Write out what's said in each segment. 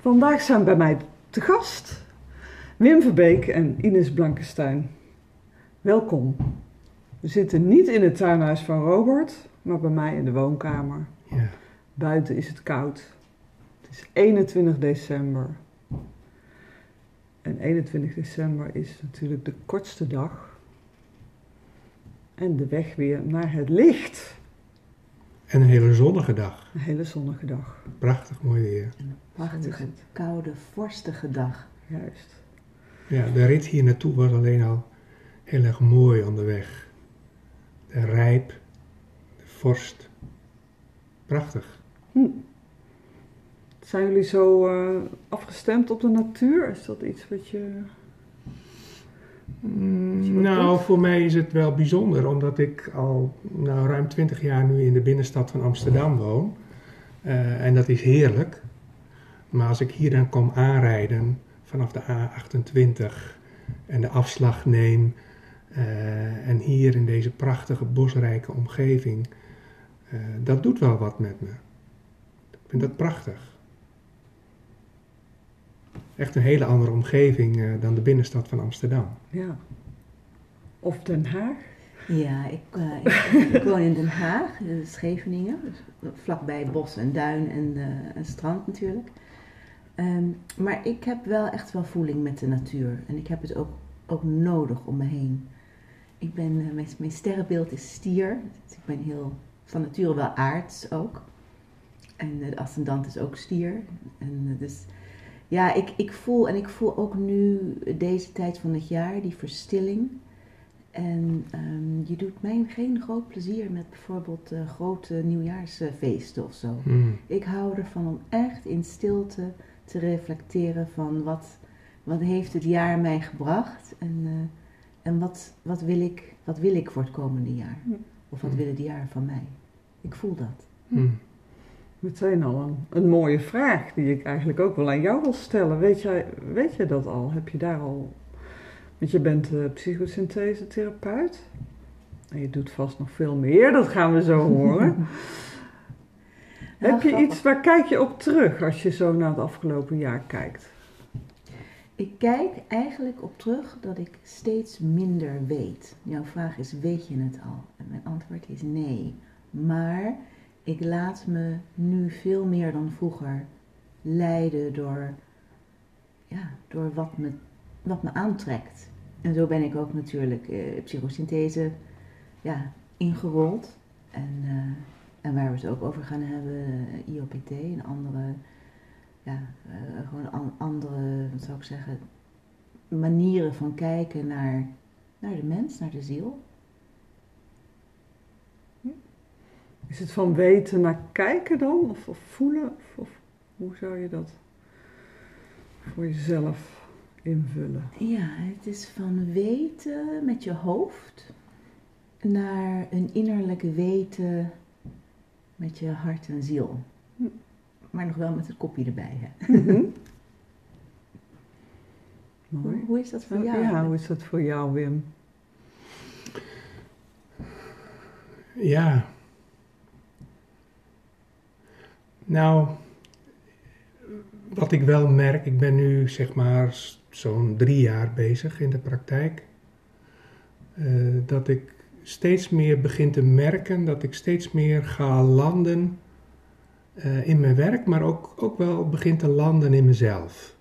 Vandaag zijn bij mij te gast Wim Verbeek en Ines Blankenstein. Welkom. We zitten niet in het tuinhuis van Robert, maar bij mij in de woonkamer. Ja. Buiten is het koud. Het is 21 december. En 21 december is natuurlijk de kortste dag. En de weg weer naar het licht. En een hele zonnige dag. Een hele zonnige dag. Prachtig mooi weer. Een prachtige, koude, vorstige dag. Juist. Ja, de rit hier naartoe was alleen al heel erg mooi onderweg. De rijp, de vorst. Prachtig. Hm. Zijn jullie zo eh, afgestemd op de natuur? Is dat iets wat je. Nou, voor mij is het wel bijzonder, omdat ik al nou, ruim 20 jaar nu in de binnenstad van Amsterdam woon. Uh, en dat is heerlijk. Maar als ik hier dan kom aanrijden vanaf de A28 en de afslag neem uh, en hier in deze prachtige bosrijke omgeving, uh, dat doet wel wat met me. Ik vind dat prachtig. Echt een hele andere omgeving uh, dan de binnenstad van Amsterdam. Ja. Of Den Haag? Ja, ik, ik, ik woon in Den Haag, in Scheveningen, dus vlakbij bos en duin en, en strand natuurlijk. Um, maar ik heb wel echt wel voeling met de natuur. En ik heb het ook, ook nodig om me heen. Ik ben, uh, mijn, mijn, sterrenbeeld is stier. Dus ik ben heel van nature wel aards ook. En uh, de ascendant is ook stier. En uh, dus ja, ik, ik voel en ik voel ook nu deze tijd van het jaar, die verstilling. En um, je doet mij geen groot plezier met bijvoorbeeld grote nieuwjaarsfeesten of zo. Mm. Ik hou ervan om echt in stilte te reflecteren van wat, wat heeft het jaar mij gebracht en, uh, en wat, wat, wil ik, wat wil ik voor het komende jaar? Of wat Mm. wil het jaar van mij? Ik voel dat. Meteen al een, een mooie vraag die ik eigenlijk ook wel aan jou wil stellen. Weet jij, weet jij dat al? Heb je daar al. Want je bent uh, psychosynthese-therapeut. En je doet vast nog veel meer, dat gaan we zo horen. Heb je iets, waar kijk je op terug als je zo naar het afgelopen jaar kijkt? Ik kijk eigenlijk op terug dat ik steeds minder weet. Jouw vraag is: weet je het al? En mijn antwoord is nee. Maar ik laat me nu veel meer dan vroeger leiden door, ja, door wat, me, wat me aantrekt. En zo ben ik ook natuurlijk eh, psychosynthese ja, ingerold. En, uh, en waar we het ook over gaan hebben, uh, IOPT en andere, ja, uh, gewoon an andere, zou ik zeggen, manieren van kijken naar, naar de mens, naar de ziel. Is het van weten naar kijken dan? Of, of voelen? Of, of, hoe zou je dat voor jezelf invullen? Ja, het is van weten met je hoofd naar een innerlijk weten met je hart en ziel. Hm. Maar nog wel met het kopje erbij. Hè? Mm -hmm. hoe, hoe, is dat voor jou? Ja, hoe is dat voor jou, Wim? Ja. Nou, wat ik wel merk, ik ben nu zeg maar zo'n drie jaar bezig in de praktijk, uh, dat ik steeds meer begin te merken dat ik steeds meer ga landen uh, in mijn werk, maar ook, ook wel begin te landen in mezelf.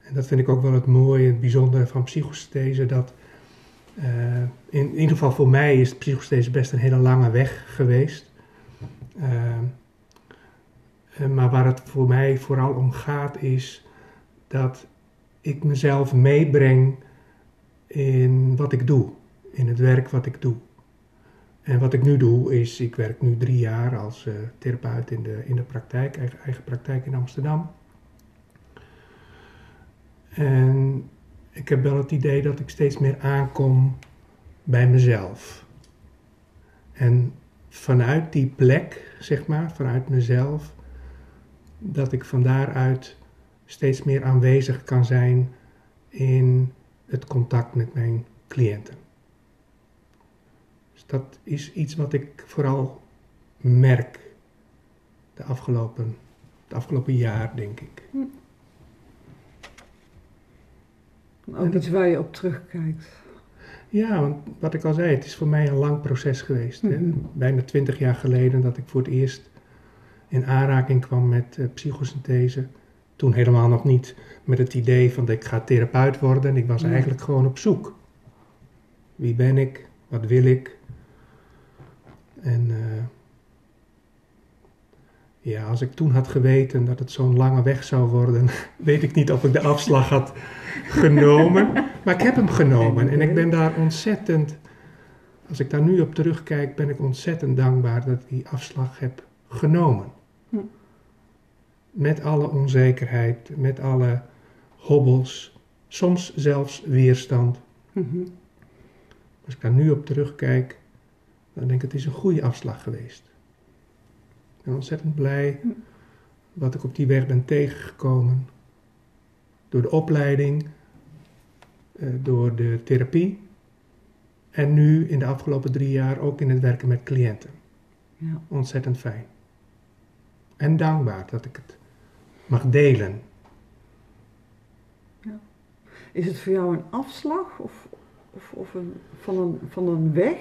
En dat vind ik ook wel het mooie, het bijzondere van psychosynthese, dat uh, in, ieder geval voor mij is psychosynthese best een hele lange weg geweest. Uh, maar waar het voor mij vooral om gaat is dat ik mezelf meebreng in wat ik doe in het werk wat ik doe. En wat ik nu doe is, ik werk nu drie jaar als uh, therapeut in de, in de praktijk, eigen, eigen praktijk in Amsterdam. En ik heb wel het idee dat ik steeds meer aankom bij mezelf. En vanuit die plek, zeg maar, vanuit mezelf, dat ik van daaruit steeds meer aanwezig kan zijn in het contact met mijn cliënten. Dus dat is iets wat ik vooral merk de afgelopen Het afgelopen jaar, denk ik. Ook iets waar je op terugkijkt. Ja, want wat ik al zei, het is voor mij een lang proces geweest. Mhm. Bijna twintig jaar geleden dat ik voor het eerst in aanraking kwam met eh, psychosynthese. Toen helemaal nog niet met het idee van dat ik ga therapeut worden. Ik was eigenlijk gewoon op zoek. Wie ben ik? Wat wil ik? En eh, ja, als ik toen had geweten dat het zo'n lange weg zou worden, weet ik niet of ik de afslag had genomen. Maar ik heb hem genomen en ik ben daar ontzettend, als ik daar nu op terugkijk, ben ik ontzettend dankbaar dat ik die afslag heb genomen. Hm. Met alle onzekerheid, met alle hobbels, soms zelfs weerstand. Mhm. Als ik daar nu op terugkijk, dan denk ik het is een goede afslag geweest. Ik ben ontzettend blij Hm. wat ik op die weg ben tegengekomen. Door de opleiding, eh, door de therapie en nu in de afgelopen drie jaar ook in het werken met cliënten. Ja. Ontzettend fijn. En dankbaar dat ik het mag delen. Is het voor jou een afslag of, of, of een, van, een, van een weg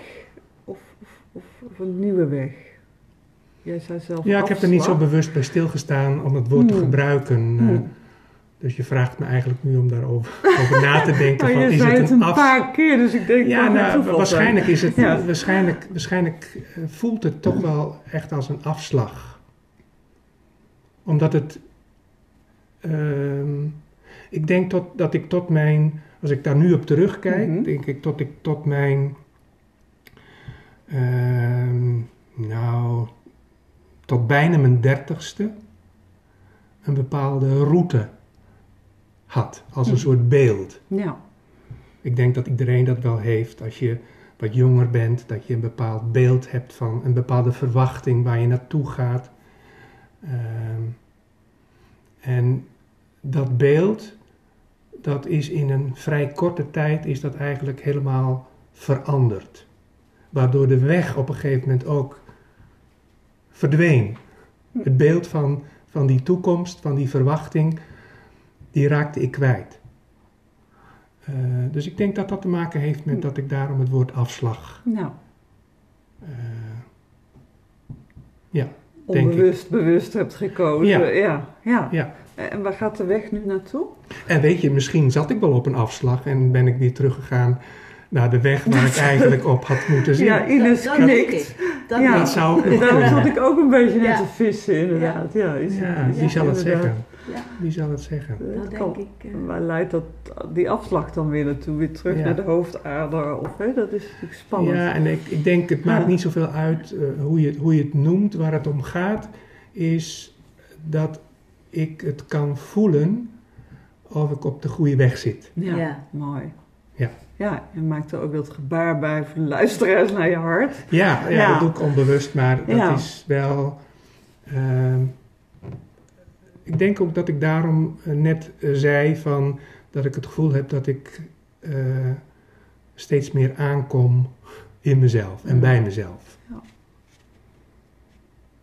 of, of, of, een nieuwe weg? Jij zei zelf Ja, ik heb er niet zo bewust bij stilgestaan om het woord te Hmm. gebruiken. eh, Hmm. Dus je vraagt me eigenlijk nu om daarover over na te denken. Nou, van, je is zei het het een af... paar keer, dus ik denk Ja, nou, waarschijnlijk, is het, Ja. waarschijnlijk, waarschijnlijk eh, voelt het toch wel echt als een afslag. Omdat het... ehm, ik denk tot, dat ik tot mijn... Als ik daar nu op terugkijk, Mhm. denk ik tot ik tot mijn... ehm, nou, tot bijna mijn dertigste een bepaalde route had. Als een Mhm. soort beeld. Ja, Ik denk dat iedereen dat wel heeft als je wat jonger bent, dat je een bepaald beeld hebt van een bepaalde verwachting waar je naartoe gaat. Ehm, en dat beeld, dat is in een vrij korte tijd, is dat eigenlijk helemaal veranderd. Waardoor de weg op een gegeven moment ook verdween. Het beeld van, van die toekomst, van die verwachting, die raakte ik kwijt. Eh, dus ik denk dat dat te maken heeft met dat ik daarom het woord afslag. nou, eh, ja. Onbewust bewust hebt gekozen. Ja. Ja. Ja, Ja. En waar gaat de weg nu naartoe? En weet je, misschien zat ik wel op een afslag en ben ik weer teruggegaan naar de weg waar ik eigenlijk op had moeten Ja, zitten. Ines dat knikt. ik. Dat Ja. Dat ik. zou Daar zat ik ook een beetje Ja. te vissen, inderdaad. Ja, is- Ja, is- wie zal het inderdaad. zeggen? Ja, Wie zal het zeggen? Dat denk ik. eh, Waar leidt dat, die afslag dan weer naartoe? Weer terug Ja. naar de hoofdader? Of, hè, dat is natuurlijk spannend. Ja, en ik, ik denk, het maakt Ja. niet zoveel uit eh, hoe, je, hoe je het noemt. Waar het om gaat, is dat ik het kan voelen of ik op de goede weg zit. Ja, Ja. mooi. Ja. Je maakt er ook dat gebaar bij voor de luisteraars naar je hart. Ja, ja, Ja. dat doe ik onbewust, maar dat Ja. is wel. ehm, ik denk ook dat ik daarom eh, net eh, zei van dat ik het gevoel heb dat ik eh, steeds meer aankom in mezelf en bij mezelf. Ja.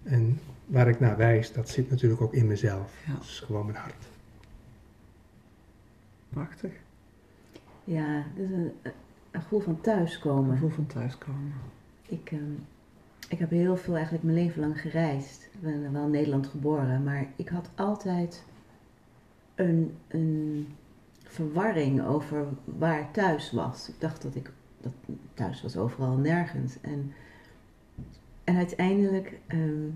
En waar ik naar wijs, dat zit natuurlijk ook in mezelf. Ja. Dat is gewoon mijn hart. Prachtig. Ja, is een, een gevoel van Een thuiskomen. gevoel van thuiskomen. Ik, ehm, ik heb heel veel eigenlijk mijn leven lang gereisd. Ik ben wel in Nederland geboren, maar ik had altijd een, een verwarring over waar thuis was. Ik dacht dat ik dat thuis was overal nergens. En, en uiteindelijk ehm,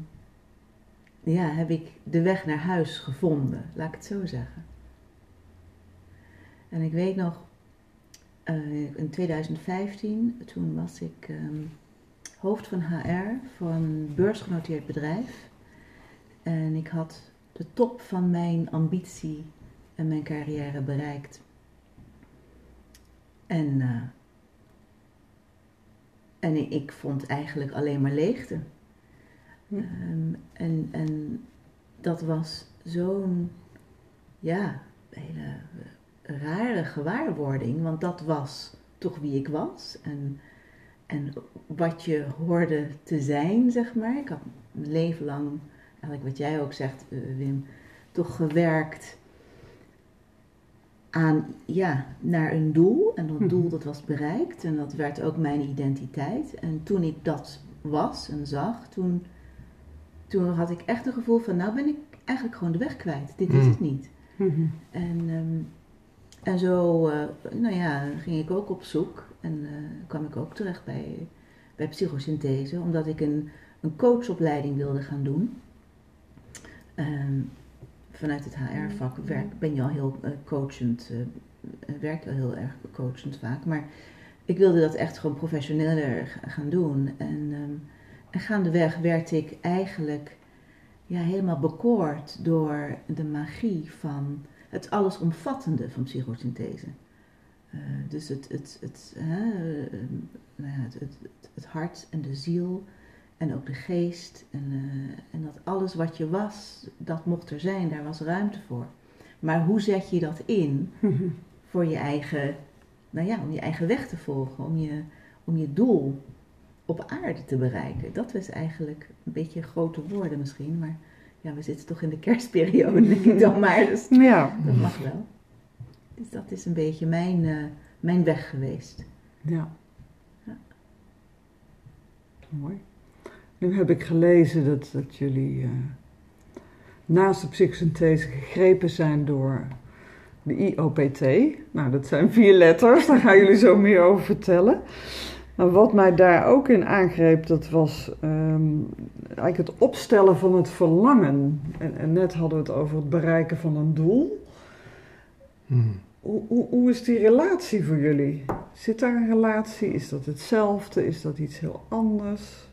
ja, heb ik de weg naar huis gevonden, laat ik het zo zeggen. En ik weet nog, eh, in 2015, toen was ik ehm, hoofd van HR voor een beursgenoteerd bedrijf. En ik had de top van mijn ambitie en mijn carrière bereikt. En, eh, en ik, ik vond eigenlijk alleen maar leegte. Hm. Ehm, en, en dat was zo'n, ja, hele rare gewaarwording, want dat was toch wie ik was en, en wat je hoorde te zijn, zeg maar. Ik had mijn leven lang eigenlijk wat jij ook zegt, eh, Wim, toch gewerkt aan, ja, naar een doel. En dat Mhm. doel dat was bereikt en dat werd ook mijn identiteit. En toen ik dat was en zag, toen, toen had ik echt een gevoel van, nou ben ik eigenlijk gewoon de weg kwijt. Dit is Mhm. het niet. Mhm. En, ehm, en zo, eh, nou ja, ging ik ook op zoek en eh, kwam ik ook terecht bij, bij psychosynthese, omdat ik een, een coachopleiding wilde gaan doen. Ehm, vanuit het HR-vak werk, ben je al heel eh, coachend, werk je al heel erg coachend vaak, maar ik wilde dat echt gewoon professioneler ga- gaan doen. En, ehm, en gaandeweg werd ik eigenlijk ja, helemaal bekoord door de magie van het allesomvattende van psychosynthese. Eh, dus het, het, het, hè, eh, nou het, het, het, het hart en de ziel en ook de geest en, eh, en dat alles wat je was, dat mocht er zijn, daar was ruimte voor. Maar hoe zet je dat in voor je eigen, nou ja, om je eigen weg te volgen, om je, om je doel op aarde te bereiken? Dat was eigenlijk een beetje grote woorden misschien, maar ja, we zitten toch in de kerstperiode, denk ik dan maar. Dus Ja, dat mag wel. Dus dat is een beetje mijn, eh, mijn weg geweest. ja. Ja. Mooi. Nu heb ik gelezen dat, dat jullie eh, naast de psychosynthese gegrepen zijn door de IOPT. Nou, dat zijn vier letters, daar gaan jullie zo meer over vertellen. Maar wat mij daar ook in aangreep, dat was ehm, eigenlijk het opstellen van het verlangen. En, en net hadden we het over het bereiken van een doel. Hmm. Hoe, hoe, hoe is die relatie voor jullie? Zit daar een relatie? Is dat hetzelfde? Is dat iets heel anders?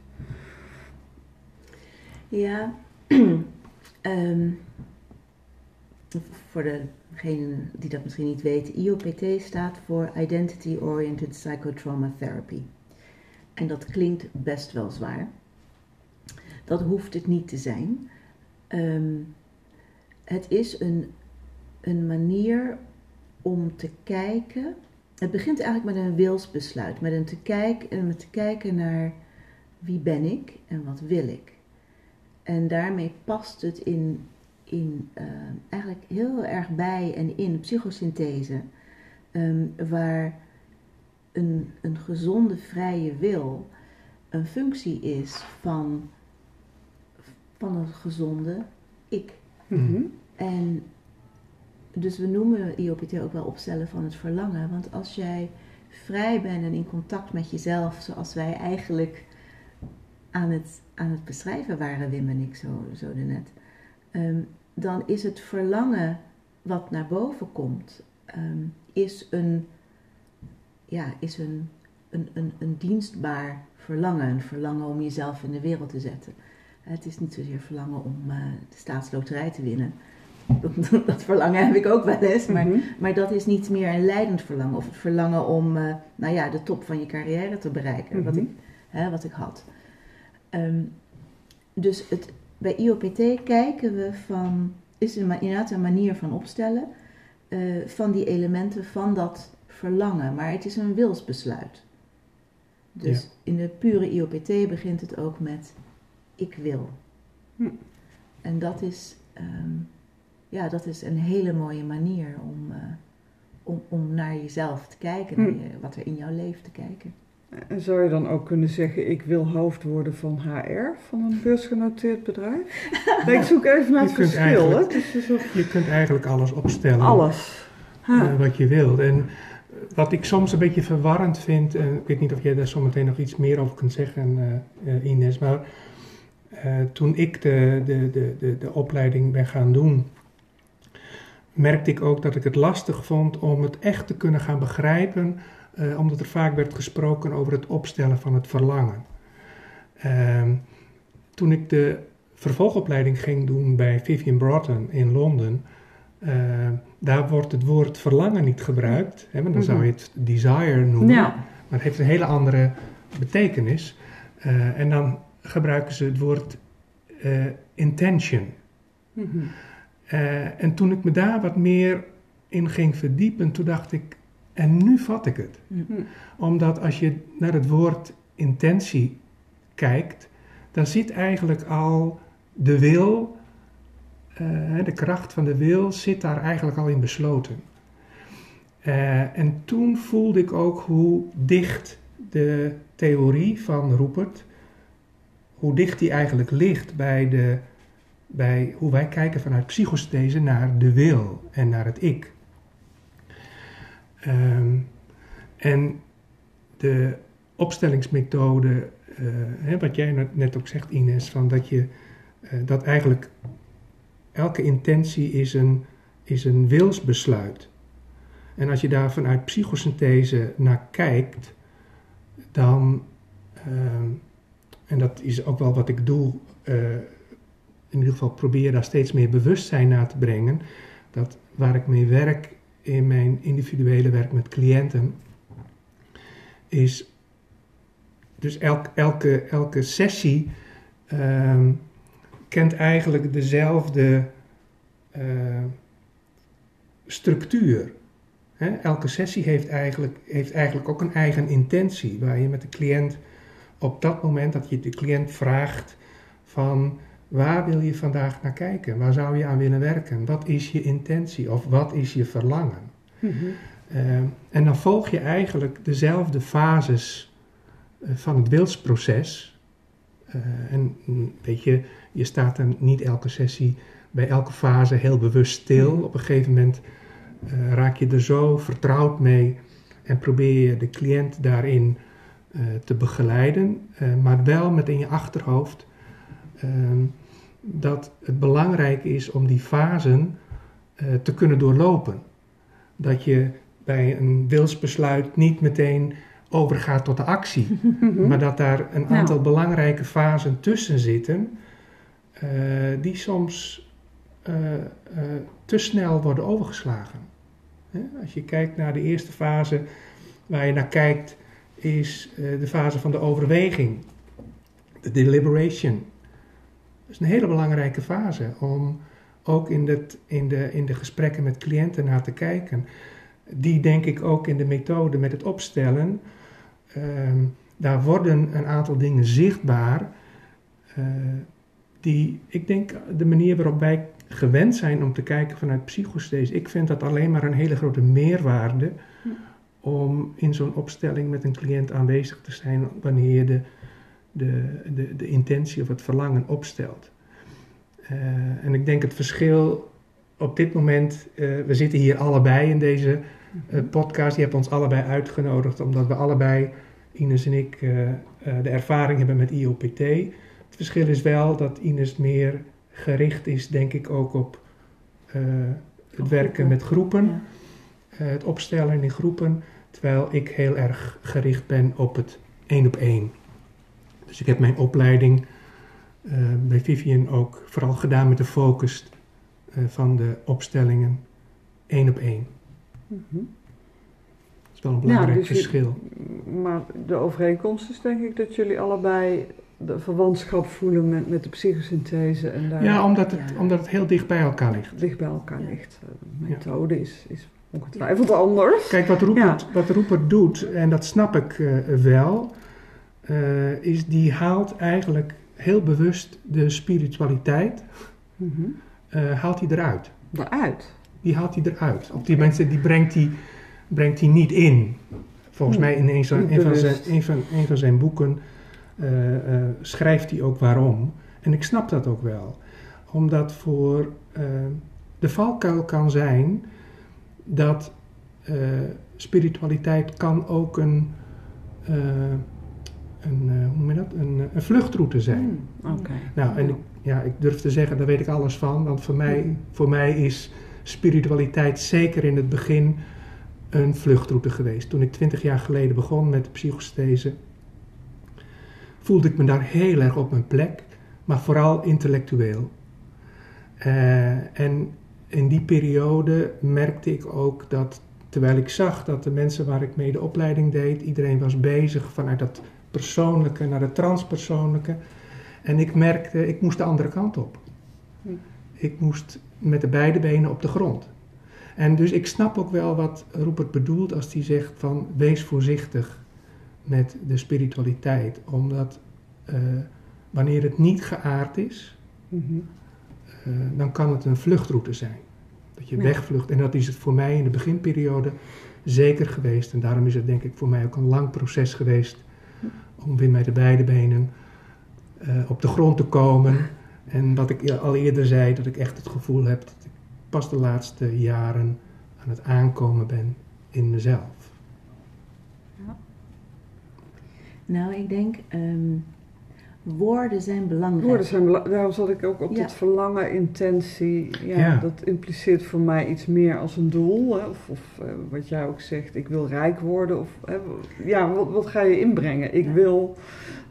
Ja, ehm, voor degenen die dat misschien niet weten, IOPT staat voor Identity Oriented Psychotrauma Therapy. En dat klinkt best wel zwaar. Dat hoeft het niet te zijn. Ehm, het is een, een manier om te kijken. Het begint eigenlijk met een wilsbesluit, met een te kijken, met te kijken naar wie ben ik en wat wil ik. En daarmee past het in, in eh, eigenlijk heel erg bij en in psychosynthese, ehm, waar een, een gezonde vrije wil een functie is van, van een gezonde ik. Mhm. En dus we noemen IOPT ook wel opstellen van het verlangen. Want als jij vrij bent en in contact met jezelf, zoals wij eigenlijk aan het, aan het beschrijven waren, Wim en ik zo, zo net, ehm, dan is het verlangen wat naar boven komt, ehm, is een, ja, is een, een, een, een dienstbaar verlangen. Een verlangen om jezelf in de wereld te zetten. Het is niet zozeer verlangen om eh, de staatsloterij te winnen. Dat, dat verlangen heb ik ook wel eens, maar, Mhm. maar dat is niet meer een leidend verlangen. Of het verlangen om eh, nou ja, de top van je carrière te bereiken, wat, Mhm. ik, hè, wat ik had. Ehm, dus het, bij IOPT kijken we van, is een, inderdaad een manier van opstellen eh, van die elementen van dat verlangen. Maar het is een wilsbesluit. Dus Ja. in de pure IOPT begint het ook met ik wil. Hm. En dat is, ehm, ja, dat is een hele mooie manier om, eh, om, om naar jezelf te kijken, naar Hm. je, wat er in jouw leven te kijken. En zou je dan ook kunnen zeggen, ik wil hoofd worden van HR, van een beursgenoteerd bedrijf? Ik zoek even naar Je het kunt verschil. Hè? dus Je kunt eigenlijk alles opstellen. alles. Ha. eh, wat je wilt. En wat ik soms een beetje verwarrend vind, en ik weet niet of jij daar zometeen nog iets meer over kunt zeggen, eh, eh, Ines, maar eh, toen ik de, de, de, de, de opleiding ben gaan doen, merkte ik ook dat ik het lastig vond om het echt te kunnen gaan begrijpen, eh, omdat er vaak werd gesproken over het opstellen van het verlangen. Ehm, toen ik de vervolgopleiding ging doen bij Vivian Broughton in Londen, eh, daar wordt het woord verlangen niet gebruikt. Hè, want dan zou je het desire noemen. Ja. Maar het heeft een hele andere betekenis. Eh, en dan gebruiken ze het woord eh, intention. Mhm. En toen ik me daar wat meer in ging verdiepen, toen dacht ik, en nu vat ik het. Mhm. Omdat als je naar het woord intentie kijkt, dan zit eigenlijk al de wil, de kracht van de wil zit daar eigenlijk al in besloten. Eh, en toen voelde ik ook hoe dicht de theorie van Rupert, hoe dicht die eigenlijk ligt bij, de, bij hoe wij kijken vanuit psychosynthese naar de wil en naar het ik. Ehm, en de opstellingsmethode, uh, hè, wat jij net ook zegt Ines, van dat, je, dat eigenlijk elke intentie is een, is een wilsbesluit. En als je daar vanuit psychosynthese naar kijkt, dan, uh, en dat is ook wel wat ik doe, uh, in ieder geval probeer daar steeds meer bewustzijn naar te brengen, dat waar ik mee werk in mijn individuele werk met cliënten, is dus elk, elke, elke sessie uh, kent eigenlijk dezelfde uh, structuur. Hè? Elke sessie heeft eigenlijk, heeft eigenlijk ook een eigen intentie, waar je met de cliënt op dat moment dat je de cliënt vraagt van waar wil je vandaag naar kijken, waar zou je aan willen werken, wat is je intentie of wat is je verlangen. Mm -hmm. uh, en dan volg je eigenlijk dezelfde fases uh, van het wilsproces. Uh, en weet je, je staat dan niet elke sessie bij elke fase heel bewust stil. Mm. Op een gegeven moment uh, raak je er zo vertrouwd mee en probeer je de cliënt daarin uh, te begeleiden, uh, maar wel met in je achterhoofd ehm, dat het belangrijk is om die fasen te kunnen doorlopen. Dat je bij een wilsbesluit niet meteen overgaat tot de actie, maar dat daar een aantal ja. belangrijke fasen tussen zitten, die soms te snel worden overgeslagen. Als je kijkt naar de eerste fase waar je naar kijkt, is de fase van de overweging, de deliberation. Dat is een hele belangrijke fase om ook in, het, in, de, in de gesprekken met cliënten naar te kijken. Die denk ik ook in de methode met het opstellen, uh, daar worden een aantal dingen zichtbaar. Die, ik denk, de manier waarop wij gewend zijn om te kijken vanuit psychosthese. Ik vind dat alleen maar een hele grote meerwaarde hm. om in zo'n opstelling met een cliënt aanwezig te zijn wanneer je de, de, de, de intentie of het verlangen opstelt. Uh, en ik denk het verschil op dit moment, uh, we zitten hier allebei in deze uh, podcast, je hebt ons allebei uitgenodigd omdat we allebei, Ines en ik, de ervaring hebben met IOPT. Het verschil is wel dat Ines meer gericht is, denk ik, ook op uh, het werken met groepen, ja. uh, het opstellen in groepen, terwijl ik heel erg gericht ben op het één op één. Dus ik heb mijn opleiding uh, bij Vivian ook vooral gedaan met de focus van de opstellingen één op één. Mm -hmm. Dat is wel een belangrijk ja, dus verschil. Je, maar de overeenkomst is denk ik dat jullie allebei verwantschap voelen met, met de psychosynthese. En daar, ja, omdat het, ja. omdat het heel dicht bij elkaar ligt. Dicht bij elkaar ligt. De methode is, is ongetwijfeld anders. Kijk, wat Rupert, ja. wat Rupert doet, en dat snap ik uh, wel, uh, is die haalt eigenlijk heel bewust de spiritualiteit, mm -hmm. uh, haalt hij eruit. Eruit? Die haalt hij eruit. Op die mensen, die brengt hij, brengt hij niet in. Volgens mij in een, een, van zijn, een, van, een van zijn boeken schrijft hij ook waarom. En ik snap dat ook wel. Omdat voor uh, de valkuil kan zijn dat spiritualiteit kan ook een, een, hoe noem je dat? een, een vluchtroute zijn. Mm, okay. Nou, en ik, ja, ik durf te zeggen, daar weet ik alles van. Want voor mij, mm. voor mij is spiritualiteit zeker in het begin een vluchtroute geweest. Toen ik twintig jaar geleden begon met de psychosthese voelde ik me daar heel erg op mijn plek, maar vooral intellectueel. Uh, en in die periode merkte ik ook dat, terwijl ik zag dat de mensen waar ik mee de opleiding deed, iedereen was bezig vanuit dat persoonlijke naar het transpersoonlijke. En ik merkte, ik moest de andere kant op. Ik moest met de beide benen op de grond. En dus ik snap ook wel wat Rupert bedoelt als hij zegt van wees voorzichtig met de spiritualiteit. Omdat uh, wanneer het niet geaard is, Mhm. eh, dan kan het een vluchtroute zijn. Dat je Ja. wegvlucht. En dat is het voor mij in de beginperiode zeker geweest. En daarom is het denk ik voor mij ook een lang proces geweest om weer met de beide benen eh, op de grond te komen. En wat ik al eerder zei, dat ik echt het gevoel heb dat ik pas de laatste jaren aan het aankomen ben in mezelf. Nou, ik denk, ehm, woorden zijn belangrijk. Woorden zijn bela- daarom zat ik ook op Ja. dat verlangen, intentie. Ja, Ja. Dat impliceert voor mij iets meer als een doel. Hè? Of, of eh, wat jij ook zegt, ik wil rijk worden. Of, hè, ja, wat, wat ga je inbrengen? Ik Ja. wil...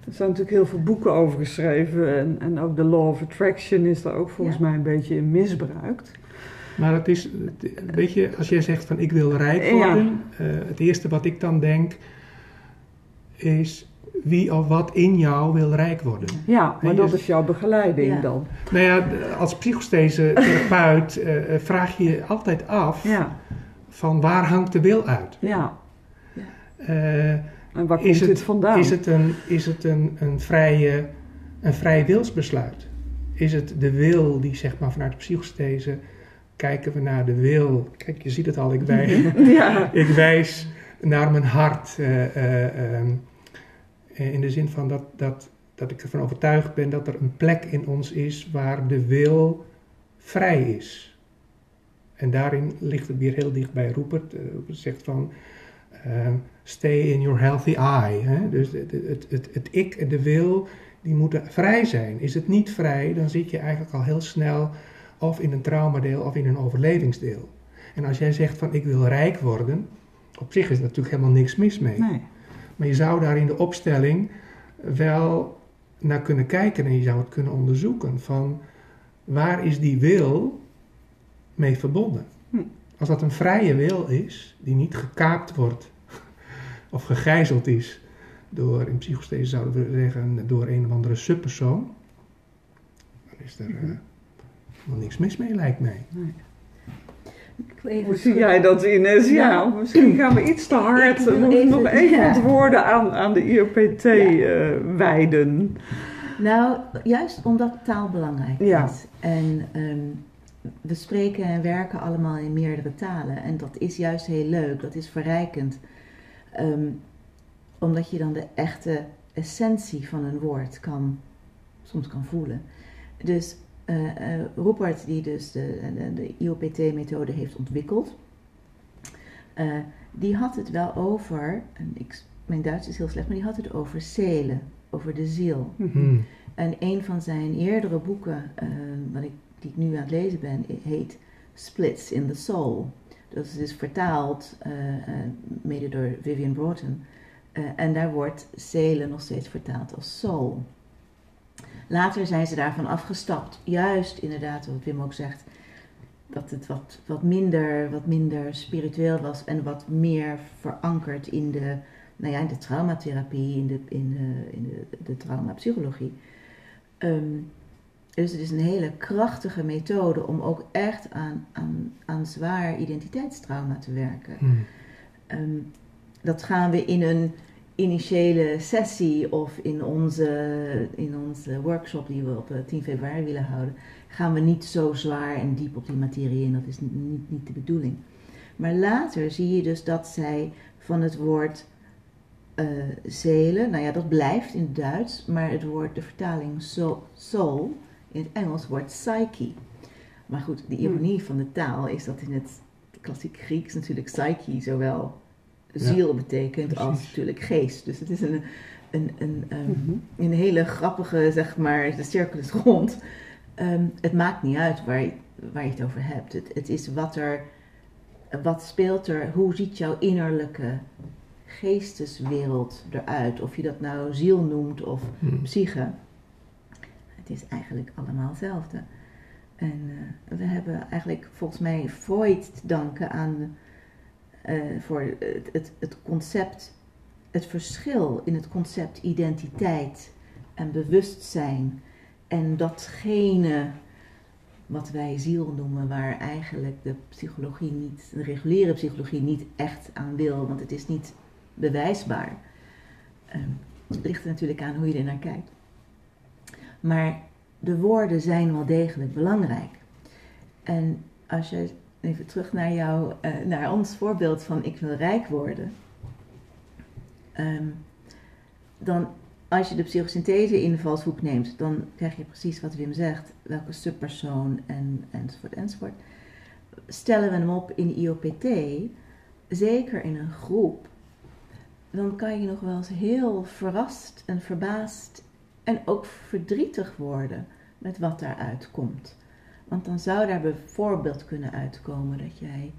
Er zijn natuurlijk heel veel boeken over geschreven. En, en ook de Law of Attraction is daar ook volgens Ja. mij een beetje in misbruikt. Maar het is, weet je, als jij zegt van ik wil rijk Ja. worden, eh, het eerste wat ik dan denk is wie of wat in jou wil rijk worden. Ja, maar dat is jouw begeleiding Ja. dan. Nou ja, als psychosthese therapeut eh, eh, vraag je je altijd af Ja, van waar hangt de wil uit? ja. Eh, En waar Is komt het- dit vandaan? is het een, is het een, een, vrije, een vrij wilsbesluit? Is het de wil die zeg maar vanuit de psychosthese kijken we naar de wil? Kijk, je ziet het al, ik wijs, ja. ik wijs naar mijn hart. eh, eh, ehm, eh, in de zin van dat, dat, dat ik ervan overtuigd ben dat er een plek in ons is waar de wil vrij is. En daarin ligt het weer heel dicht bij Rupert. Rupert zegt van ehm, stay in your healthy eye. Hè? Dus het, het, het, het ik en de wil, die moeten vrij zijn. Is het niet vrij, dan zit je eigenlijk al heel snel of in een traumadeel of in een overlevingsdeel. En als jij zegt van ik wil rijk worden, op zich is er natuurlijk helemaal niks mis mee. Nee. Maar je zou daar in de opstelling wel naar kunnen kijken en je zou het kunnen onderzoeken van waar is die wil mee verbonden. Hm. Als dat een vrije wil is, die niet gekaapt wordt of gegijzeld is door, in psychosthese zouden we zeggen, door een of andere subpersoon, dan is er helemaal niks mis mee, lijkt mij. nee. Even Hoe zie jij dat, Ines? Ja, Ja. misschien gaan we iets te hard. We moeten nog even ja. wat woorden aan, aan de IOPT Ja. eh, wijden. Nou, juist omdat taal belangrijk is. En ehm, we spreken en werken allemaal in meerdere talen. En dat is juist heel leuk, dat is verrijkend. Ehm, omdat je dan de echte essentie van een woord kan, soms kan voelen. Dus Rupert, die dus de, de, de IOPT-methode heeft ontwikkeld, eh, die had het wel over, en ik, mijn Duits is heel slecht, maar die had het over zelen, over de ziel. Hmm. En een van zijn eerdere boeken, eh, wat ik, die ik nu aan het lezen ben, heet Splits in the Soul. Dat is dus vertaald, eh, eh, mede door Vivian Broughton. En daar wordt zelen nog steeds vertaald als soul. Later zijn ze daarvan afgestapt. Juist inderdaad, wat Wim ook zegt, dat het wat, wat, minder, wat minder spiritueel was en wat meer verankerd in de, nou ja, in de traumatherapie, in de, in de, in de, de traumapsychologie. Ehm, dus het is een hele krachtige methode om ook echt aan, aan, aan zwaar identiteitstrauma te werken. Hmm. Ehm, dat gaan we in een initiële sessie of in onze, in onze workshop die we op eh, 10 februari willen houden, gaan we niet zo zwaar en diep op die materie in. Dat is niet, niet, de bedoeling. Maar later zie je dus dat zij van het woord eh, zelen, nou ja, dat blijft in het Duits, maar het woord, de vertaling so- soul, in het Engels wordt psyche. Maar goed, de ironie van de taal is dat in het klassiek Grieks natuurlijk psyche zowel ziel betekent als natuurlijk geest. Dus het is een, een, een, ehm, Mhm. een hele grappige, zeg maar, de cirkel is rond. Ehm, het maakt niet uit waar je, waar je het over hebt. Het, het is wat er, wat speelt er, hoe ziet jouw innerlijke geesteswereld eruit? Of je dat nou ziel noemt of Hmm. psyche. Het is eigenlijk allemaal hetzelfde. En eh, we hebben eigenlijk volgens mij Freud te danken aan eh, voor het, het, het concept, het verschil in het concept identiteit en bewustzijn. En datgene wat wij ziel noemen, waar eigenlijk de psychologie niet, de reguliere psychologie niet echt aan wil, want het is niet bewijsbaar. Ehm, het ligt er natuurlijk aan hoe je er naar kijkt. Maar de woorden zijn wel degelijk belangrijk. En als je even terug naar jou, uh, naar ons voorbeeld van ik wil rijk worden. Um, dan als je de psychosynthese invalshoek neemt, dan krijg je precies wat Wim zegt, welke subpersoon en, enzovoort enzovoort. Stellen we hem op in IOPT, zeker in een groep, dan kan je nog wel eens heel verrast en verbaasd en ook verdrietig worden met wat daaruit komt. Want dan zou daar bijvoorbeeld kunnen uitkomen dat jij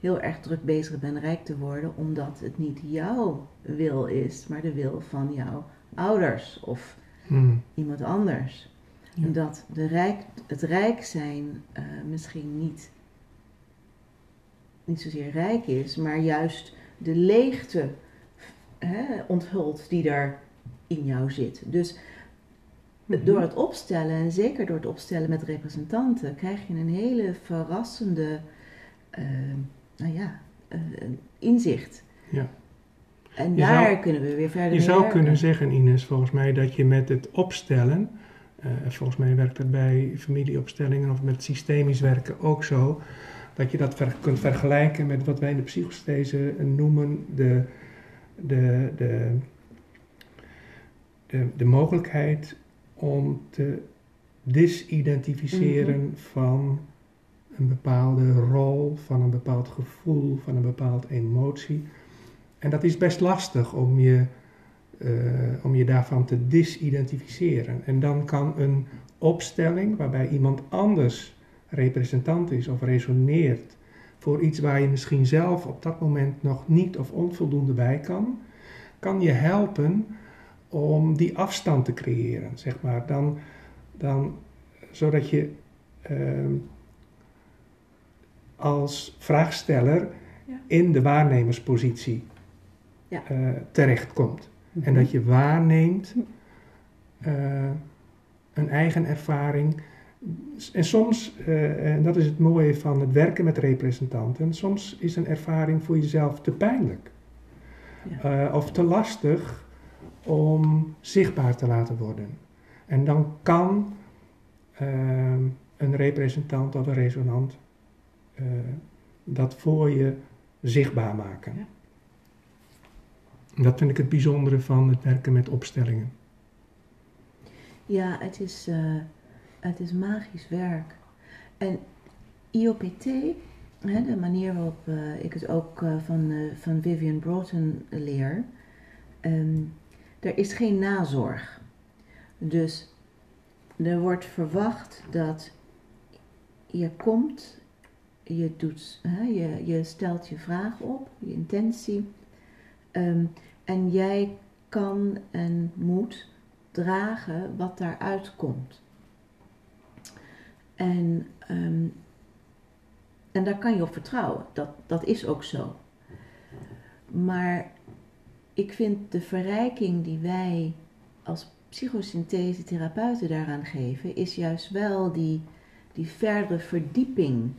heel erg druk bezig bent rijk te worden, omdat het niet jouw wil is, maar de wil van jouw ouders of hmm. iemand anders. En dat de rijk, het rijk zijn uh, misschien niet, niet zozeer rijk is, maar juist de leegte hè, onthult die er in jou zit. Dus door het opstellen, en zeker door het opstellen met representanten, krijg je een hele verrassende uh, nou ja, uh, inzicht. Ja. En daar kunnen we weer verder Je zou kunnen zeggen, Ines, volgens mij, dat je met het opstellen, uh, volgens mij werkt dat bij familieopstellingen of met systemisch werken ook zo, dat je dat ver, kunt vergelijken met wat wij in de psychosthese noemen de, de, de, de, de mogelijkheid om te disidentificeren mm van een bepaalde rol, van een bepaald gevoel, van een bepaald emotie. En dat is best lastig om je, uh, om je daarvan te disidentificeren. En dan kan een opstelling waarbij iemand anders representant is of resoneert voor iets waar je misschien zelf op dat moment nog niet of onvoldoende bij kan, kan je helpen om die afstand te creëren, zeg maar. Dan, dan, zodat je uh, als vraagsteller ja. in de waarnemerspositie ja. uh, terechtkomt. Mm En dat je waarneemt uh, een eigen ervaring. En soms, uh, en dat is het mooie van het werken met representanten, soms is een ervaring voor jezelf te pijnlijk. Ja. of te lastig om zichtbaar te laten worden. En dan kan een representant of een resonant dat voor je zichtbaar maken. Ja. Dat vind ik het bijzondere van het werken met opstellingen. Ja, het is, uh, het is magisch werk. En IOPT, hè, de manier waarop uh, ik het ook van, van Vivian Broughton leer, um, er is geen nazorg. Dus er wordt verwacht dat je komt, je, doet, hè, je, je stelt je vraag op, je intentie. Um, en jij kan en moet dragen wat daaruit komt. En, ehm, en daar kan je op vertrouwen. Dat, dat is ook zo. Maar ik vind de verrijking die wij als psychosynthese therapeuten daaraan geven, is juist wel die, die verdere verdieping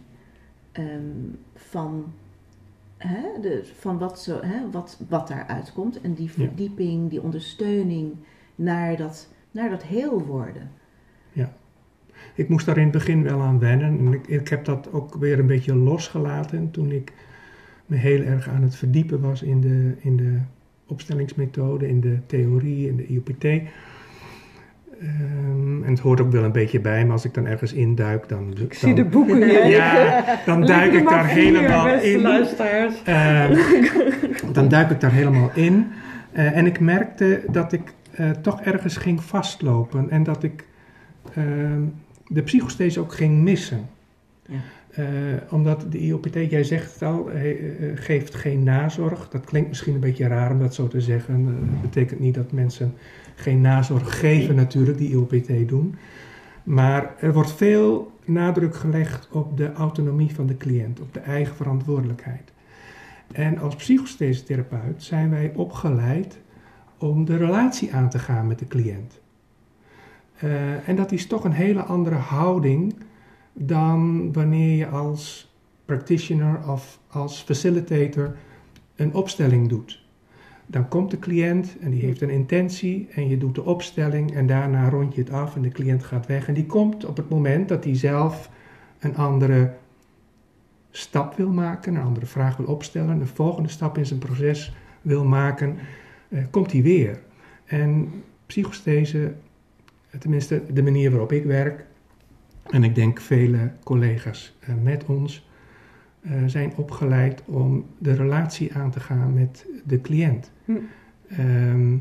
um, van hè, de, van wat, zo, hè, wat, wat daaruit komt. En die verdieping, die ondersteuning naar dat, naar dat heel worden. Ja. Ik moest daar in het begin wel aan wennen. En ik, ik heb dat ook weer een beetje losgelaten toen ik me heel erg aan het verdiepen was in de, in de opstellingsmethode, in de theorie, in de IOPT. Um, en het hoort ook wel een beetje bij, maar als ik dan ergens induik, dan... Ik zie de boeken hier. Ja, dan duik ik daar helemaal in. Uh, dan duik ik daar helemaal in. Uh, en ik merkte dat ik uh, toch ergens ging vastlopen en dat ik ehm, de psychosthese ook ging missen. Ja. Uh, omdat de IOPT, jij zegt het al, geeft geen nazorg. Dat klinkt misschien een beetje raar om dat zo te zeggen. Dat betekent niet dat mensen geen nazorg geven natuurlijk, die IOPT doen. Maar er wordt veel nadruk gelegd op de autonomie van de cliënt, op de eigen verantwoordelijkheid. En als psychostherapeut zijn wij opgeleid om de relatie aan te gaan met de cliënt. En dat is toch een hele andere houding dan wanneer je als practitioner of als facilitator een opstelling doet. Dan komt de cliënt en die heeft een intentie en je doet de opstelling en daarna rond je het af en de cliënt gaat weg. En die komt op het moment dat hij zelf een andere stap wil maken, een andere vraag wil opstellen, een volgende stap in zijn proces wil maken, eh, komt hij weer. En psychosthese, tenminste de manier waarop ik werk, en ik denk vele collega's eh, met ons, eh, zijn opgeleid om de relatie aan te gaan met de cliënt. Hm. Ehm,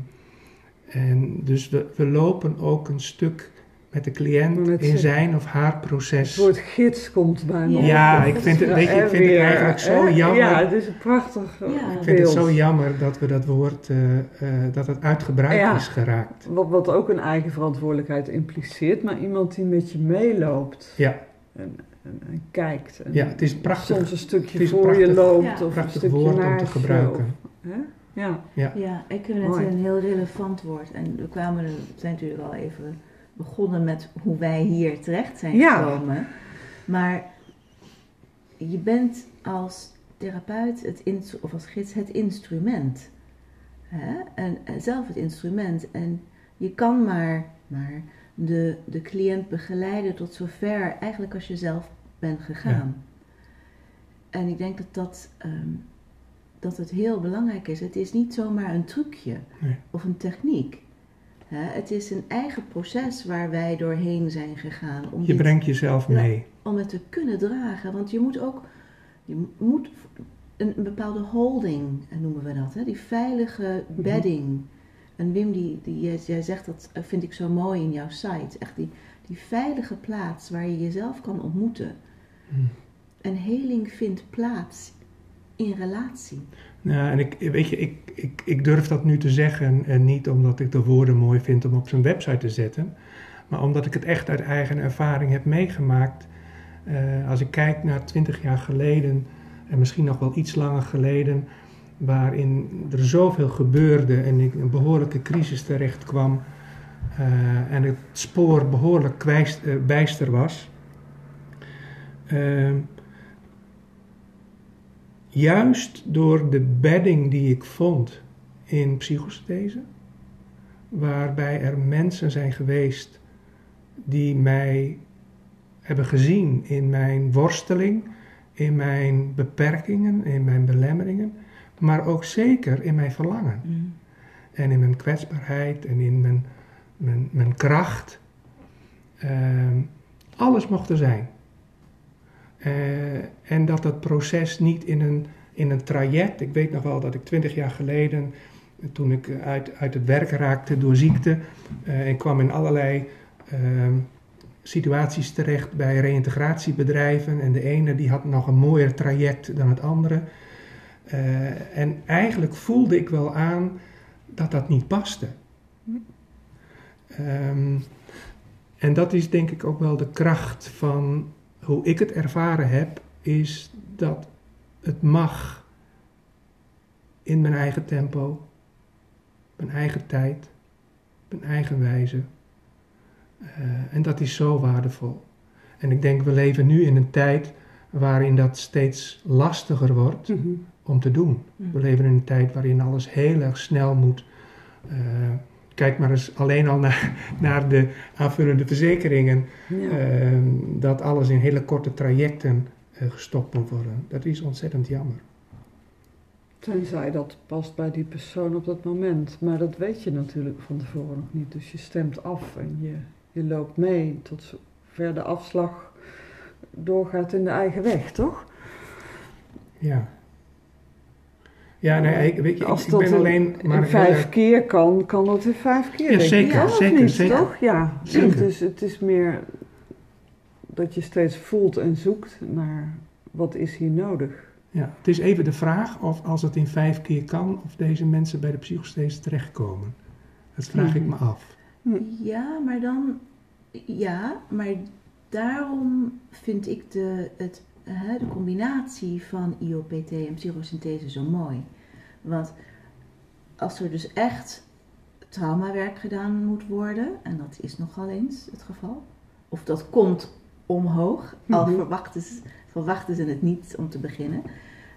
en dus we, we lopen ook een stuk met de cliënt in zijn of haar Het proces. woord gids komt bijna op. Ja, ik vind het, weet je, ik vind het eigenlijk zo jammer. Ja, het is een prachtig Ja. eh, Ik vind het zo jammer dat we dat woord, eh, eh, dat het uitgebreid Ja. is geraakt. Wat, wat ook een eigen verantwoordelijkheid impliceert, maar iemand die met je meeloopt Ja, en, en, en kijkt. En ja het is prachtig, Soms een stukje het voor je loopt Ja. of een prachtig stukje woord om te gebruiken. of- hè? Ja, Ja, ik vind het Mooi. een heel relevant woord. En we kwamen, er- zijn natuurlijk al even begonnen met hoe wij hier terecht zijn Ja. gekomen. Maar je bent als therapeut het of als gids het instrument. Hè? En, en zelf het instrument. En je kan maar, maar de, de cliënt begeleiden tot zover eigenlijk als je zelf bent gegaan. En ik denk dat dat, ehm, dat het heel belangrijk is. Het is niet zomaar een trucje Nee. of een techniek. Het is een eigen proces waar wij doorheen zijn gegaan om, je brengt jezelf mee. om het te kunnen dragen. Want je moet ook je moet een, een bepaalde holding, eh, noemen we dat, hè? die veilige Mhm. bedding. En Wim, die, die, jij, zegt dat eh, vind ik zo mooi in jouw site. Echt die, die veilige plaats waar je jezelf kan ontmoeten. Hm. En heling vindt plaats in relatie. Ja, en ik, weet je, ik, ik, ik durf dat nu te zeggen en niet omdat ik de woorden mooi vind om op zijn website te zetten, maar omdat ik het echt uit eigen ervaring heb meegemaakt. Eh, als ik kijk naar twintig jaar geleden en misschien nog wel iets langer geleden, waarin er zoveel gebeurde en ik een behoorlijke crisis terecht kwam eh, en het spoor behoorlijk kwijst, eh, bijster was. Juist door de bedding die ik vond in psychosthese, waarbij er mensen zijn geweest die mij hebben gezien in mijn worsteling, in mijn beperkingen, in mijn belemmeringen, maar ook zeker in mijn verlangen en in mijn kwetsbaarheid en in mijn, mijn, mijn kracht. Ehm, alles mocht er zijn. Eh, en dat dat proces niet in een, in een traject. Ik weet nog wel dat ik twintig jaar geleden, eh, toen ik eh, uit, uit het werk raakte door ziekte, eh, en kwam in allerlei ehm, situaties terecht bij reïntegratiebedrijven. En de ene die had nog een mooier traject dan het andere. Eh, en eigenlijk voelde ik wel aan dat dat niet paste. Ehm, en dat is denk ik ook wel de kracht van hoe ik het ervaren heb, is dat het mag in mijn eigen tempo, mijn eigen tijd, mijn eigen wijze. Eh, en dat is zo waardevol. En ik denk, we leven nu in een tijd waarin dat steeds lastiger wordt Mhm. om te doen. We leven in een tijd waarin alles heel erg snel moet. Eh, kijk maar eens alleen al naar, naar de aanvullende verzekeringen. Ja. eh, dat alles in hele korte trajecten eh, gestopt moet worden. Dat is ontzettend jammer. Tenzij dat past bij die persoon op dat moment. Maar dat weet je natuurlijk van tevoren nog niet. Dus je stemt af en je, je loopt mee tot zover de afslag doorgaat in de eigen weg, toch? Ja. Ja, nee, ik, weet je, ik, Als ik dat ben in- alleen maar in vijf erg- keer kan, kan dat in vijf keer. Ja, denk zeker, zeker, niet, zeker. Toch? Ja, Zeker. Het, is, het is meer dat je steeds voelt en zoekt naar wat is hier nodig. Ja, het is even de vraag of als het in vijf keer kan, of deze mensen bij de psychosthese terechtkomen. Dat vraag ik me af. Ja, maar dan. Ja, maar daarom vind ik de, het, de combinatie van IOPT en psychosynthese zo mooi. Want als er dus echt traumawerk gedaan moet worden, en dat is nogal eens het geval, of dat komt omhoog, al Mhm. verwachten, ze, verwachten ze het niet om te beginnen,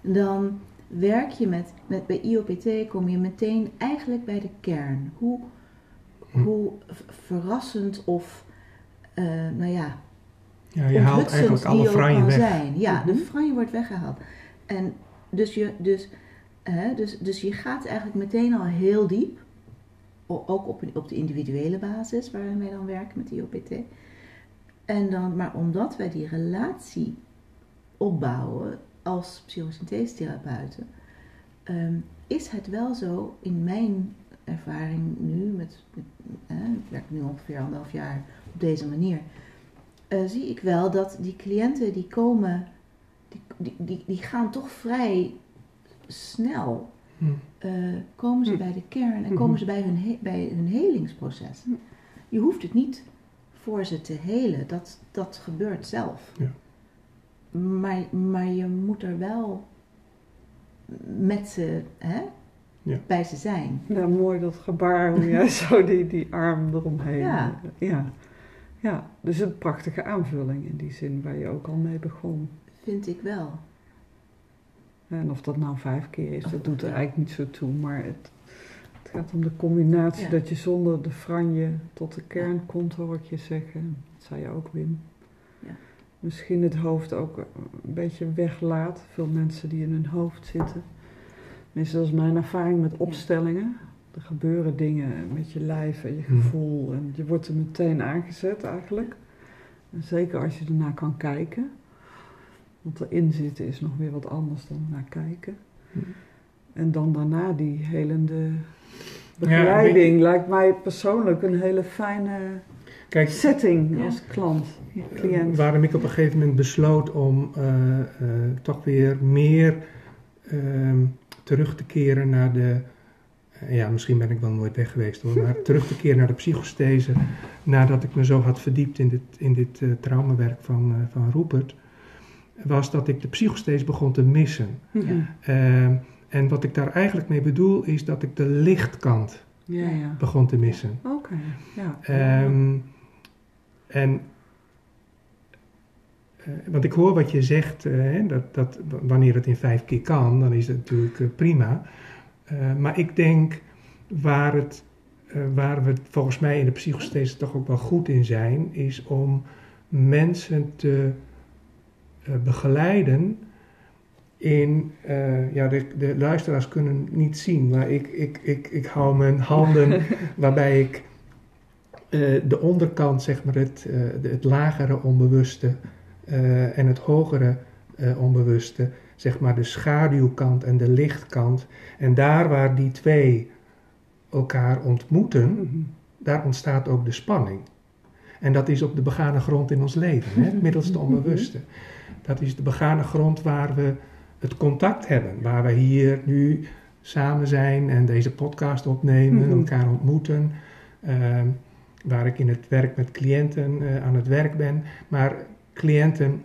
dan werk je met, met bij IOPT kom je meteen eigenlijk bij de kern. Hoe, Hm. hoe verrassend of, eh, nou ja, Ja, je haalt eigenlijk die alle franje weg. zijn. Ja, de Mhm. franje wordt weggehaald. En dus je, dus, hè, dus, dus je gaat eigenlijk meteen al heel diep. Ook op, op de individuele basis, waar wij dan werken met IOPT. En dan, maar omdat wij die relatie opbouwen als psychosynthesetherapeuten, ehm, is het wel zo in mijn ervaring nu, met, met eh, ik werk nu ongeveer anderhalf jaar op deze manier, eh, zie ik wel dat die cliënten die komen, die, die, die, die gaan toch vrij snel, Hm. eh, komen ze Hm. bij de kern en Mhm. komen ze bij hun, he- bij hun helingsproces. Hm. Je hoeft het niet voor ze te helen, dat, dat gebeurt zelf. Ja. Maar, maar je moet er wel met ze, hè, Ja. bij ze zijn. Ja, mooi dat gebaar, hoe jij zo die, die arm eromheen. Ja. ja. Ja, dus een prachtige aanvulling in die zin waar je ook al mee begon. Vind ik wel. En of dat nou vijf keer is, dat doet er eigenlijk niet zo toe. Maar het, het gaat om de combinatie Ja. dat je zonder de franje tot de kern komt, hoor ik je zeggen. Dat zei je ook, Wim. Ja. Misschien het hoofd ook een beetje weglaat. Veel mensen die in hun hoofd zitten. Tenminste, dat is mijn ervaring met opstellingen. Er gebeuren dingen met je lijf en je Hmm. gevoel. En je wordt er meteen aangezet eigenlijk. En zeker als je ernaar kan kijken. Want erin zitten is nog weer wat anders dan naar kijken. Hmm. En dan daarna die helende Ja, begeleiding lijkt mij persoonlijk een hele fijne Kijk, setting als klant, cliënt. waarom ik op een gegeven moment besloot om eh, eh, toch weer meer ehm, terug te keren naar de. Ja, misschien ben ik wel nooit weg geweest hoor, maar terug te keren naar de psychosthese. Nadat ik me zo had verdiept in dit, in dit eh, traumawerk van, eh, van Rupert, was dat ik de psychosthese begon te missen. Mhm. Ehm, en wat ik daar eigenlijk mee bedoel, is dat ik de lichtkant Ja, ja. begon te missen. Oké, ja. Ehm, en, eh, want ik hoor wat je zegt, hè, dat, dat wanneer het in vijf keer kan, dan is het natuurlijk prima. Eh, maar ik denk waar, het, eh, waar we volgens mij in de psychosthese toch ook wel goed in zijn, is om mensen te eh, begeleiden in, ja, de, de luisteraars kunnen niet zien, maar ik, ik, ik, ik hou mijn handen waarbij ik de onderkant, zeg maar, het, het lagere onbewuste en het hogere onbewuste, zeg maar, de schaduwkant en de lichtkant. En daar waar die twee elkaar ontmoeten, daar ontstaat ook de spanning. En dat is op de begane grond in ons leven, hè, het middelste onbewuste. Dat is de begane grond waar we het contact hebben, waar we hier nu samen zijn en deze podcast opnemen, Mhm. elkaar ontmoeten, ehm, waar ik in het werk met cliënten eh, aan het werk ben. Maar cliënten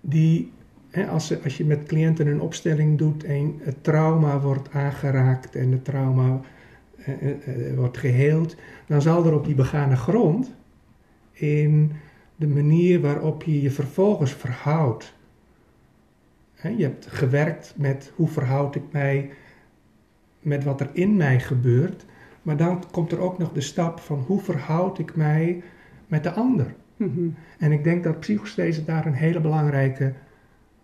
die, als, ze, als je met cliënten een opstelling doet en het trauma wordt aangeraakt en het trauma eh, eh, eh, wordt geheeld, dan zal er op die begane grond in de manier waarop je je vervolgens verhoudt. Hè, je hebt gewerkt met hoe verhoud ik mij met wat er in mij gebeurt, maar dan komt er ook nog de stap van hoe verhoud ik mij met de ander. Mhm. En ik denk dat psychosthese daar een hele belangrijke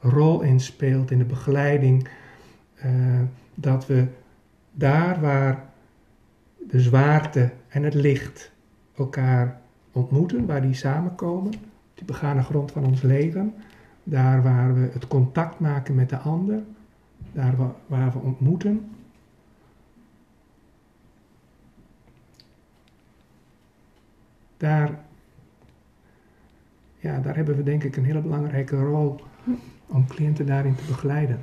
rol in speelt in de begeleiding. eh, dat we daar waar de zwaarte en het licht elkaar ontmoeten, waar die samenkomen, die begane grond van ons leven, daar waar we het contact maken met de ander, daar wa- waar we ontmoeten. Daar ja, daar hebben we denk ik een hele belangrijke rol om cliënten daarin te begeleiden.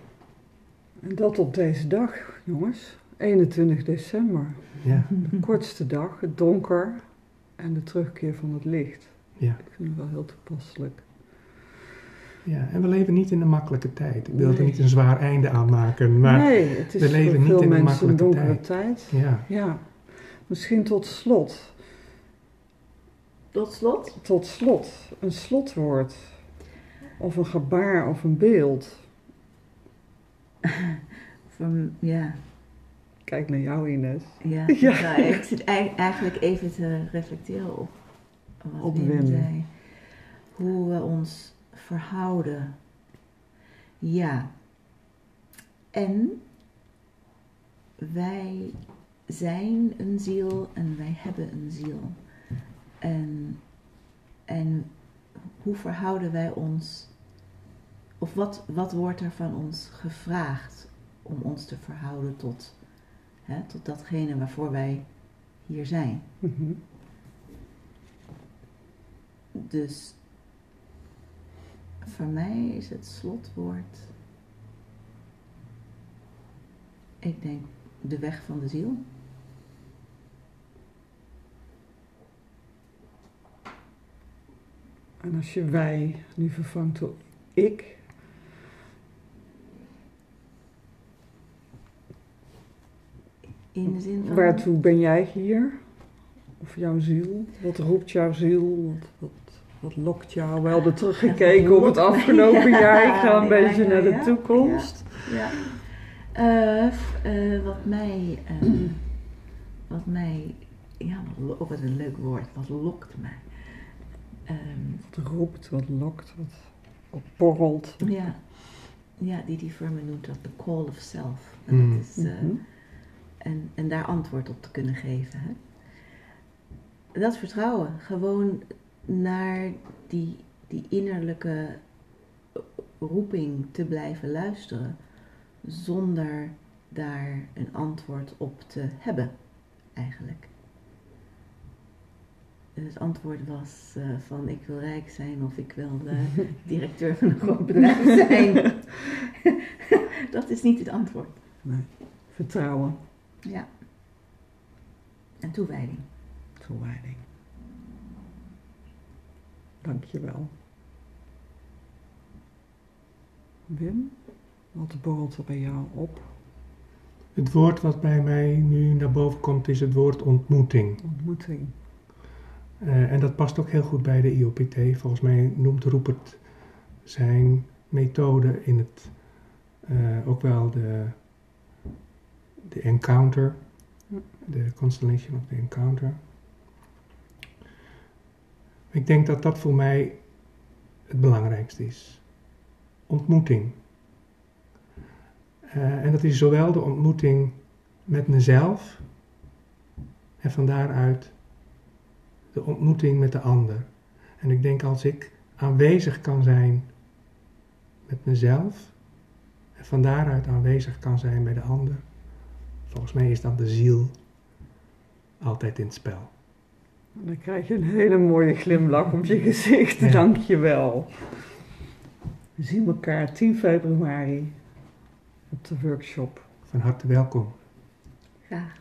En dat op deze dag, jongens. 21 december. Ja, De kortste dag, het donker en de terugkeer van het licht. ja, Ik vind het wel heel toepasselijk. ja. En we leven niet in een makkelijke tijd. Ik wil er niet een zwaar einde aan maken, maar nee, het is we leven voor niet veel in een mensen een makkelijke donkere tijd. ja. Ja, misschien tot slot. Tot slot, Tot slot, een slotwoord. Of een gebaar of een beeld. Van, ja, Kijk naar jou, Ines. ja, Ja. nou, ik zit ei- eigenlijk even te reflecteren op wat Op Wim. zei. Hoe we ons verhouden. Ja. En wij zijn een ziel en wij hebben een ziel. En, en hoe verhouden wij ons, of wat, wat wordt er van ons gevraagd om ons te verhouden tot, hè, tot datgene waarvoor wij hier zijn? Mhm. Dus voor mij is het slotwoord, ik denk, de weg van de ziel. En als je wij nu vervangt door ik, In de zin van. waartoe ben jij hier? Of jouw ziel? Wat roept jouw ziel? Wat, wat, wat lokt jou? We hadden teruggekeken op het afgelopen ja, jaar. Ik ga een ja, beetje ja, naar de toekomst. Ja. Eh, eh, wat mij. eh, wat mij. Ja, wat, oh, wat een leuk woord. Wat lokt mij. Ehm, Wat roept, wat lokt, wat, wat borrelt. ja. ja, die die Furman noemt dat de call of self. En, Mm. dat is, eh, Mhm. En, en daar antwoord op te kunnen geven. Hè? Dat vertrouwen. Gewoon naar die, die innerlijke roeping te blijven luisteren. Zonder daar een antwoord op te hebben, eigenlijk. En Het antwoord was eh, van ik wil rijk zijn of ik wil de directeur van een groot bedrijf zijn. Dat is niet het antwoord. Nee. Vertrouwen, Ja. En toewijding. toewijding. Dank je wel. Wim, wat borrelt er bij jou op? Het woord wat bij mij nu naar boven komt is het woord ontmoeting. Ontmoeting. Eh, en dat past ook heel goed bij de IOPT. Volgens mij noemt Rupert zijn methode in het eh, ook wel de, de encounter, de constellation of the encounter. Ik denk dat dat voor mij het belangrijkste is. Ontmoeting. Eh, en dat is zowel de ontmoeting met mezelf en van daaruit de ontmoeting met de ander. En ik denk als ik aanwezig kan zijn met mezelf en van daaruit aanwezig kan zijn bij de ander, volgens mij is dan de ziel altijd in het spel. Dan krijg je een hele mooie glimlach op je gezicht. Ja. Dank je wel. We zien elkaar 10 februari op de workshop. Van harte welkom. Graag.